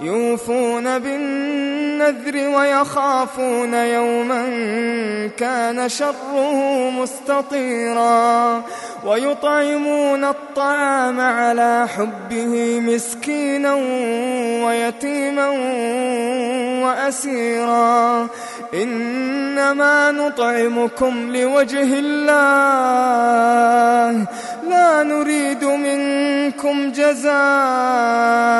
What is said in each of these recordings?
يوفون بالنذر ويخافون يوما كان شره مستطيرا ويطعمون الطعام على حبه مسكينا ويتيما وأسيرا إنما نطعمكم لوجه الله لا نريد منكم جزاء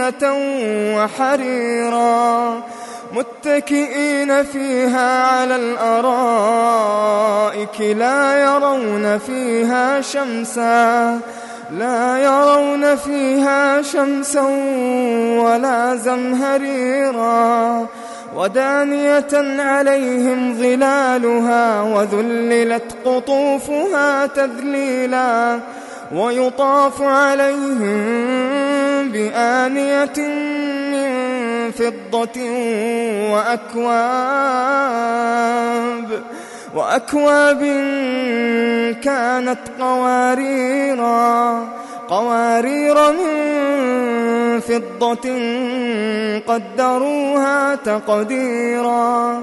جنة وحريرا. متكئين فيها على الأرائك لا يرون فيها شمسا. لا يرون فيها شمسا ولا زمهريرا. ودانية عليهم ظلالها وذللت قطوفها تذليلا. ويطاف عليهم بآنية من فضة وأكواب. وأكواب كانت قواريرا قوارير من فضة قدروها تقديرا.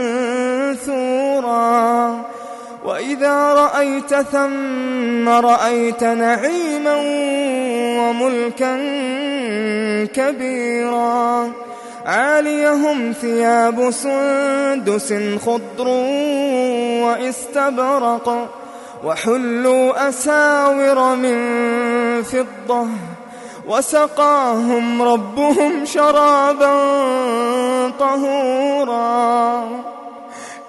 وإذا رأيت ثم رأيت نعيما وملكا كبيرا عاليهم ثياب سندس خضر واستبرق وحلوا أساور من فضة وسقاهم ربهم شرابا طهورا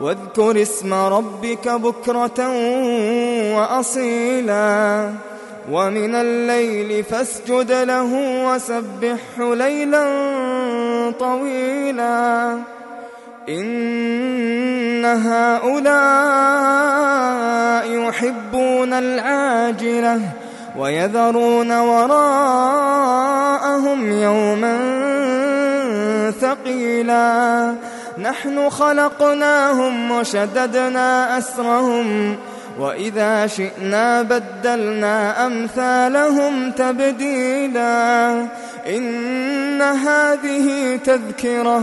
واذكر اسم ربك بكرة وأصيلا ومن الليل فاسجد له وسبحه ليلا طويلا إن هؤلاء يحبون العاجلة ويذرون وراءهم يوما ثقيلا. نحن خلقناهم وشددنا أسرهم وإذا شئنا بدلنا أمثالهم تبديلا. إن هذه تذكرة